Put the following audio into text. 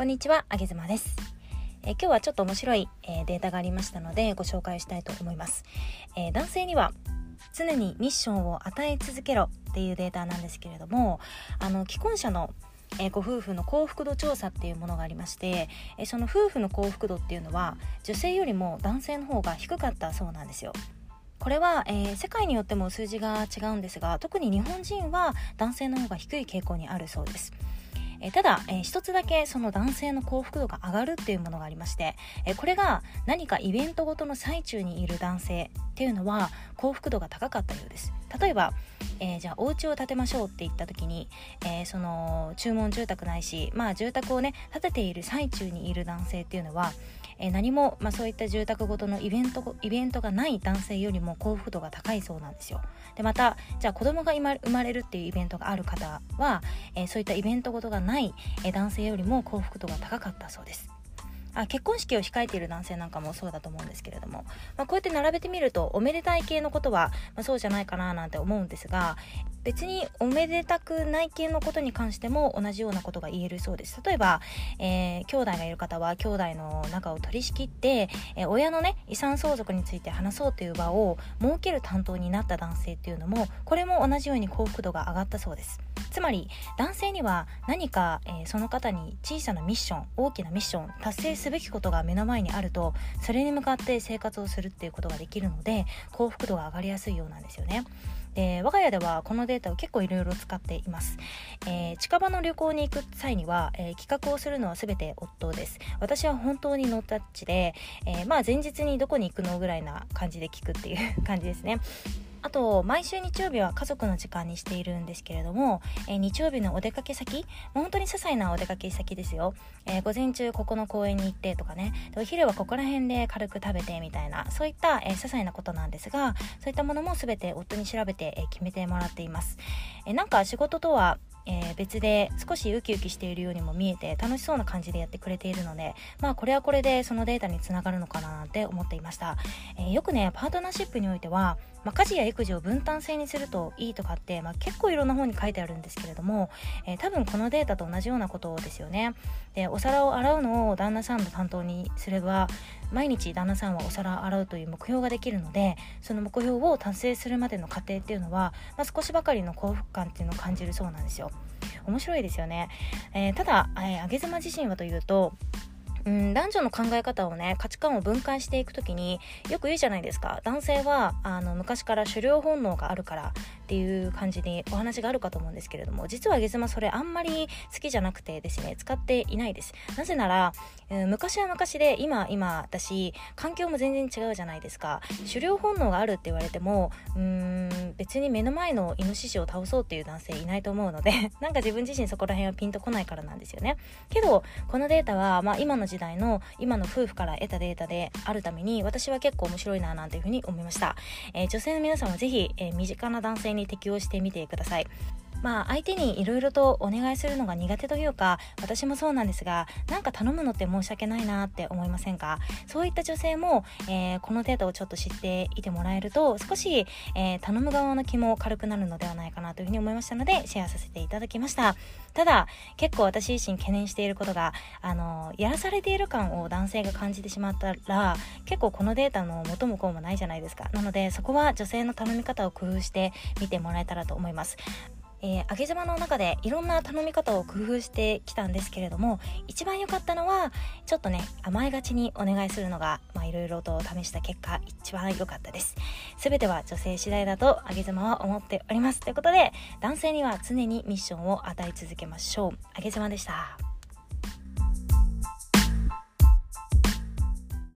こんにちは、あげずまです。え今日はちょっと面白い、えデータがありましたのでご紹介したいと思います。え男性には常にミッションを与え続けろっていうデータなんですけれども、あの既婚者のえご夫婦の幸福度調査っていうものがありまして、えその夫婦の幸福度っていうのは女性よりも男性の方が低かったそうなんですよ。これは、えー、世界によっても数字が違うんですが特に日本人は男性の方が低い傾向にあるそうです。えただ、え一つだけその男性の幸福度が上がるっていうものがありまして、えこれが何かイベントごとの最中にいる男性っていうのは幸福度が高かったようです。例えば、えー、じゃあお家を建てましょうって言った時に、えー、その注文住宅ないしまあ住宅をね建てている最中にいる男性っていうのはえ、何も、まあ、そういった住宅ごとのイベントイベントがない男性よりも幸福度が高いそうなんですよ。でまたじゃあ子供が生まれるっていうイベントがある方は、え、そういったイベントごとがない、え男性よりも幸福度が高かったそうです。あ結婚式を控えている男性なんかもそうだと思うんですけれども、まあ、こうやって並べてみるとおめでたい系のことは、まあ、そうじゃないかななんて思うんですが別におめでたくない系のことに関しても同じようなことが言えるそうです。例えば、えー、兄弟がいる方は兄弟の仲を取り仕切って、えー、親のね遺産相続について話そうという場を設ける担当になった男性っていうのもこれも同じように幸福度が上がったそうです。つまり男性には何か、えー、その方に小さなミッション大きなミッション達成すべきことが目の前にあるとそれに向かって生活をするっていうことができるので幸福度が上がりやすいようなんですよね。で我が家ではこのデータを結構いろいろ使っています、えー、近場の旅行に行く際には、えー、企画をするのは全て夫です。私は本当にノータッチで、え、まあ前日にどこに行くのぐらいな感じで聞くっていう感じですね。あと毎週日曜日は家族の時間にしているんですけれども、えー、日曜日のお出かけ先本当に些細なお出かけ先ですよ、えー、午前中ここの公園に行ってとかね。お昼はここら辺で軽く食べてみたいなそういった、えー、些細なことなんですがそういったものも全て夫に調べて、え決めてもらっています、えなんか仕事とはえー、別で少しウキウキしているようにも見えて楽しそうな感じでやってくれているのでまあこれはこれでそのデータにつながるのかななんて思っていました、えー、よくねパートナーシップにおいては、まあ、家事や育児を分担制にするといいとかって、まあ、結構いろんな本に書いてあるんですけれども、えー、多分このデータと同じようなことですよね。でお皿を洗うのを旦那さんの担当にすれば毎日旦那さんはお皿を洗うという目標ができるのでその目標を達成するまでの過程っていうのは、まあ、少しばかりの幸福感っていうのを感じるそうなんですよ。面白いですよね、えー、ただ、えー、上妻自身はというとうん、男女の考え方をね価値観を分解していく時によく言うじゃないですか。男性はあの昔から狩猟本能があるからっていう感じにお話があるかと思うんですけれども実はゲズマそれあんまり好きじゃなくてですね使っていないです。なぜなら、えー、昔は昔で今今私環境も全然違うじゃないですか。狩猟本能があるって言われてもうん別に目の前のイノシシを倒そうっていう男性いないと思うので なんか自分自身そこら辺はピンとこないからなんですよね。けどこのデータは、まあ、今の時代の今の夫婦から得たデータであるために私は結構面白いななんていうふうに思いました、えー、女性の皆さんはぜひ、えー、身近な男性に適応してみてください。まあ相手にいろいろとお願いするのが苦手というか私もそうなんですがなんか頼むのって申し訳ないなって思いませんか？そういった女性も、えー、このデータをちょっと知っていてもらえると少し、えー、頼む側の気も軽くなるのではないかなというふうに思いましたのでシェアさせていただきました。ただ結構私自身懸念していることがあのやらされている感を男性が感じてしまったら結構このデータの元もこうもないじゃないですか。なのでそこは女性の頼み方を工夫して見てもらえたらと思います。えー、上げ島の中でいろんな頼み方を工夫してきたんですけれども一番良かったのはちょっとね甘えがちにお願いするのがいろいろと試した結果一番良かったです。全ては女性次第だと上げ妻は思っております。ということで男性には常にミッションを与え続けましょう。上げ妻でした。